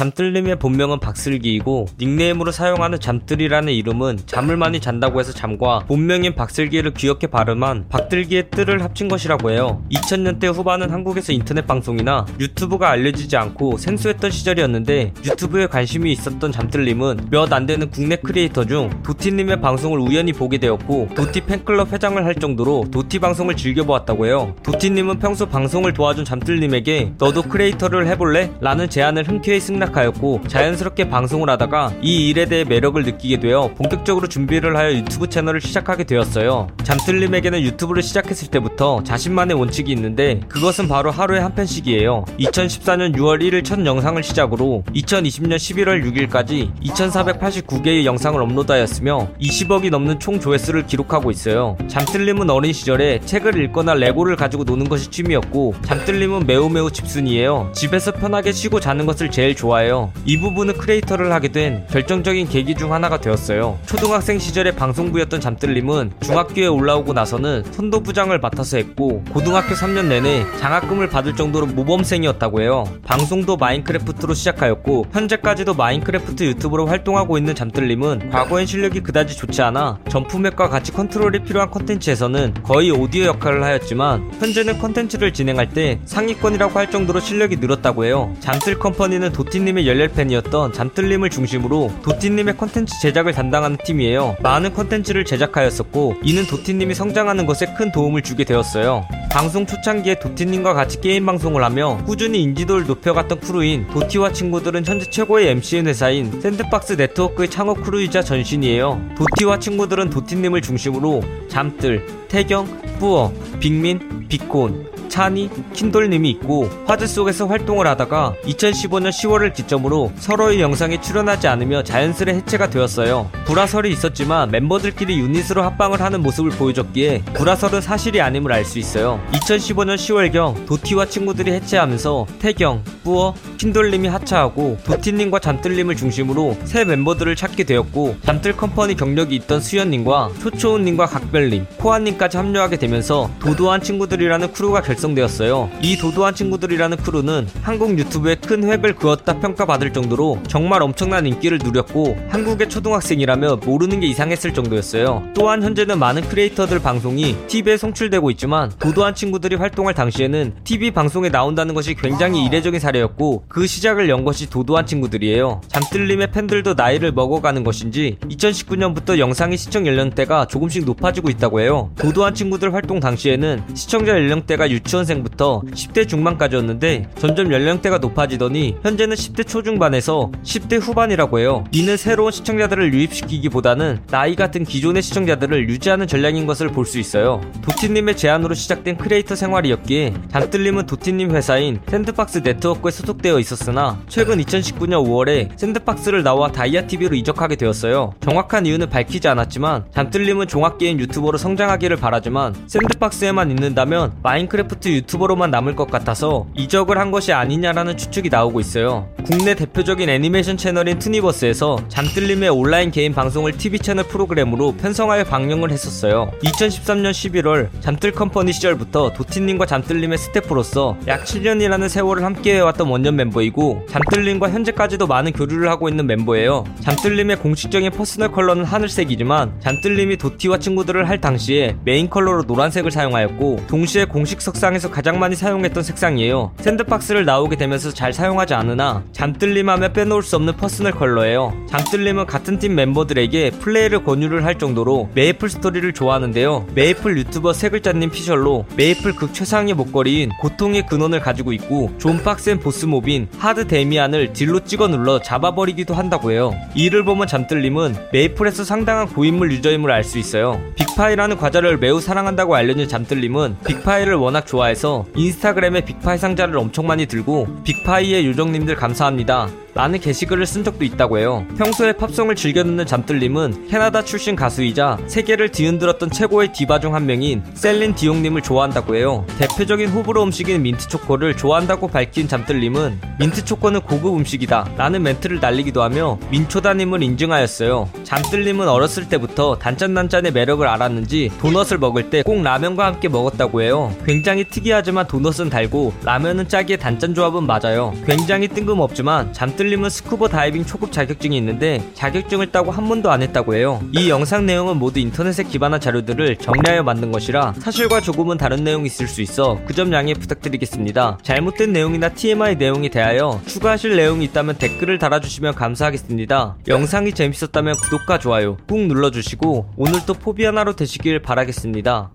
잠뜰님의 본명은 박슬기이고 닉네임으로 사용하는 잠뜰이라는 이름은 잠을 많이 잔다고 해서 잠과 본명인 박슬기를 귀엽게 발음한 박뜰기의 뜰을 합친 것이라고 해요. 2000년대 후반은 한국에서 인터넷 방송이나 유튜브가 알려지지 않고 생소했던 시절이었는데 유튜브에 관심이 있었던 잠뜰님은 몇 안 되는 국내 크리에이터 중 도티님의 방송을 우연히 보게 되었고 도티 팬클럽 회장을 할 정도로 도티 방송을 즐겨보았다고 해요. 도티님은 평소 방송을 도와준 잠뜰님에게 너도 크리에이터를 해볼래? 라는 제안을 흔쾌히 승낙 하였고 자연스럽게 방송을 하다가 이 일에 대해 매력을 느끼게 되어 본격적으로 준비를 하여 유튜브 채널을 시작하게 되었어요. 잠뜰님에게는 유튜브를 시작했을 때부터 자신만의 원칙이 있는데 그것은 바로 하루에 한 편씩이에요. 2014년 6월 1일 첫 영상을 시작으로 2020년 11월 6일까지 2489개의 영상을 업로드하였으며 20억이 넘는 총 조회수를 기록하고 있어요. 잠뜰님은 어린 시절에 책을 읽거나 레고를 가지고 노는 것이 취미였고 잠뜰님은 매우 매우 집순이에요. 집에서 편하게 쉬고 자는 것을 제일 좋아해요. 이 부분은 크리에이터를 하게 된 결정적인 계기 중 하나가 되었어요. 초등학생 시절에 방송부였던 잠뜰님은 중학교에 올라오고 나서는 선도부장을 맡아서 했고 고등학교 3년 내내 장학금을 받을 정도로 모범생이었다고 해요. 방송도 마인크래프트로 시작하였고 현재까지도 마인크래프트 유튜브로 활동하고 있는 잠뜰님은 과거엔 실력이 그다지 좋지 않아 점프맵과 같이 컨트롤이 필요한 컨텐츠에서는 거의 오디오 역할을 하였지만 현재는 컨텐츠를 진행할 때 상위권이라고 할 정도로 실력이 늘었다고 해요. 잠뜰 컴퍼니는 도티 님의 열렬 팬이었던 잠뜰님을 중심으로 도티님의 컨텐츠 제작을 담당하는 팀이에요. 많은 컨텐츠를 제작하였었고 이는 도티님이 성장하는 것에 큰 도움을 주게 되었어요. 방송 초창기에 도티님과 같이 게임 방송을 하며 꾸준히 인지도를 높여갔던 크루인 도티와 친구들은 현재 최고의 MCN 회사인 샌드박스 네트워크의 창업 크루이자 전신이에요. 도티와 친구들은 도티님을 중심으로 잠뜰, 태경, 뿌어, 빅민, 비콘, 찬이, 킨돌님이 있고 화제 속에서 활동을 하다가 2015년 10월을 기점으로 서로의 영상에 출연하지 않으며 자연스레 해체가 되었어요. 불화설이 있었지만 멤버들끼리 유닛으로 합방을 하는 모습을 보여줬기에 불화설은 사실이 아님을 알 수 있어요. 2015년 10월경 도티와 친구들이 해체하면서 태경, 뿌어, 킨돌님이 하차하고 도티님과 잠뜰님을 중심으로 새 멤버들을 찾게 되었고 잠뜰 컴퍼니 경력이 있던 수연님과 초초운님과 각별님, 코아님까지 합류하게 되면서 도도한 친구들이라는 크루가 결 성되었어요. 이 도도한 친구들이라는 크루는 한국 유튜브에 큰 획을 그었다 평가받을 정도로 정말 엄청난 인기를 누렸고 한국의 초등학생이라면 모르는 게 이상했을 정도였어요. 또한 현재는 많은 크리에이터들 방송이 TV에 송출되고 있지만 도도한 친구들이 활동할 당시에는 TV 방송에 나온다는 것이 굉장히 이례적인 사례였고 그 시작을 연 것이 도도한 친구들이에요. 잠뜰님의 팬들도 나이를 먹어가는 것인지 2019년부터 영상의 시청 연령대가 조금씩 높아지고 있다고 해요. 도도한 친구들 활동 당시에는 시청자 연령대가 유치 원생부터 10대 중반까지였는데 점점 연령대가 높아지더니 현재는 10대 초중반에서 10대 후반이라고 해요. 이는 새로운 시청자들을 유입시키기보다는 나이 같은 기존의 시청자들을 유지하는 전략인 것을 볼 수 있어요. 도티님의 제안으로 시작된 크리에이터 생활이었기에 잠뜰님은 도티님 회사인 샌드박스 네트워크에 소속되어 있었으나 최근 2019년 5월에 샌드박스를 나와 다이아TV로 이적하게 되었어요. 정확한 이유는 밝히지 않았지만 잠뜰님은 종합게임 유튜버로 성장하기를 바라지만 샌드박스에만 있는다면 마인크래프트 유튜버로만 남을 것 같아서 이적을 한 것이 아니냐라는 추측이 나오고 있어요. 국내 대표적인 애니메이션 채널인 투니버스에서 잠뜰님의 온라인 게임 방송을 TV 채널 프로그램으로 편성하여 방영을 했었어요. 2013년 11월 잠뜰 컴퍼니 시절부터 도티님과 잠뜰님의 스태프로서 약 7년이라는 세월을 함께해왔던 원년 멤버이고 잠뜰님과 현재까지도 많은 교류를 하고 있는 멤버예요. 잠뜰님의 공식적인 퍼스널 컬러는 하늘색이지만 잠뜰님이 도티와 친구들을 할 당시에 메인 컬러로 노란색을 사용하였고 동시에 공식 석상 에서 가장 많이 사용했던 색상이에요. 샌드박스를 나오게 되면서 잘 사용하지 않으나 잠뜰님 하면 빼놓을 수 없는 퍼스널 컬러예요. 잠뜰님은 같은 팀 멤버들에게 플레이를 권유를 할 정도로 메이플 스토리를 좋아하는데요. 메이플 유튜버 세 글자님 피셜로 메이플 극 최상의 목걸이인 고통의 근원을 가지고 있고 존 빡센 보스몹인 하드 데미안을 딜로 찍어 눌러 잡아버리기도 한다고 해요. 이를 보면 잠뜰님은 메이플에서 상당한 고인물 유저임을 알 수 있어요. 빅파이라는 과자를 매우 사랑한다고 알려진 잠뜰님은 빅파이를 워낙 좋아 해서 인스타그램에 빅파이 상자를 엄청 많이 들고 빅파이의 요정님들 감사합니다. 라는 게시글을 쓴 적도 있다고 해요. 평소에 팝송을 즐겨 듣는 잠뜰님은 캐나다 출신 가수이자 세계를 뒤흔들었던 최고의 디바 중 한 명인 셀린 디옹님을 좋아한다고 해요. 대표적인 호불호 음식인 민트초코를 좋아한다고 밝힌 잠뜰님은 민트초코는 고급 음식이다 라는 멘트를 날리기도 하며 민초단임을 인증하였어요. 잠뜰님은 어렸을 때부터 단짠단짠의 매력을 알았는지 도넛을 먹을 때 꼭 라면과 함께 먹었다고 해요. 굉장히 특이하지만 도넛은 달고 라면은 짜기에 단짠 조합은 맞아요. 굉장히 뜬금없지만 잠뜰님은 스쿠버 다이빙 초급 자격증이 있는데 자격증을 따고 한 번도 안 했다고 해요. 이 영상 내용은 모두 인터넷에 기반한 자료들을 정리하여 만든 것이라 사실과 조금은 다른 내용이 있을 수 있어 그 점 양해 부탁드리겠습니다. 잘못된 내용이나 TMI 내용에 대하여 추가하실 내용이 있다면 댓글을 달아주시면 감사하겠습니다. 영상이 재밌었다면 구독과 좋아요 꾹 눌러주시고 오늘도 포비아나로 되시길 바라겠습니다.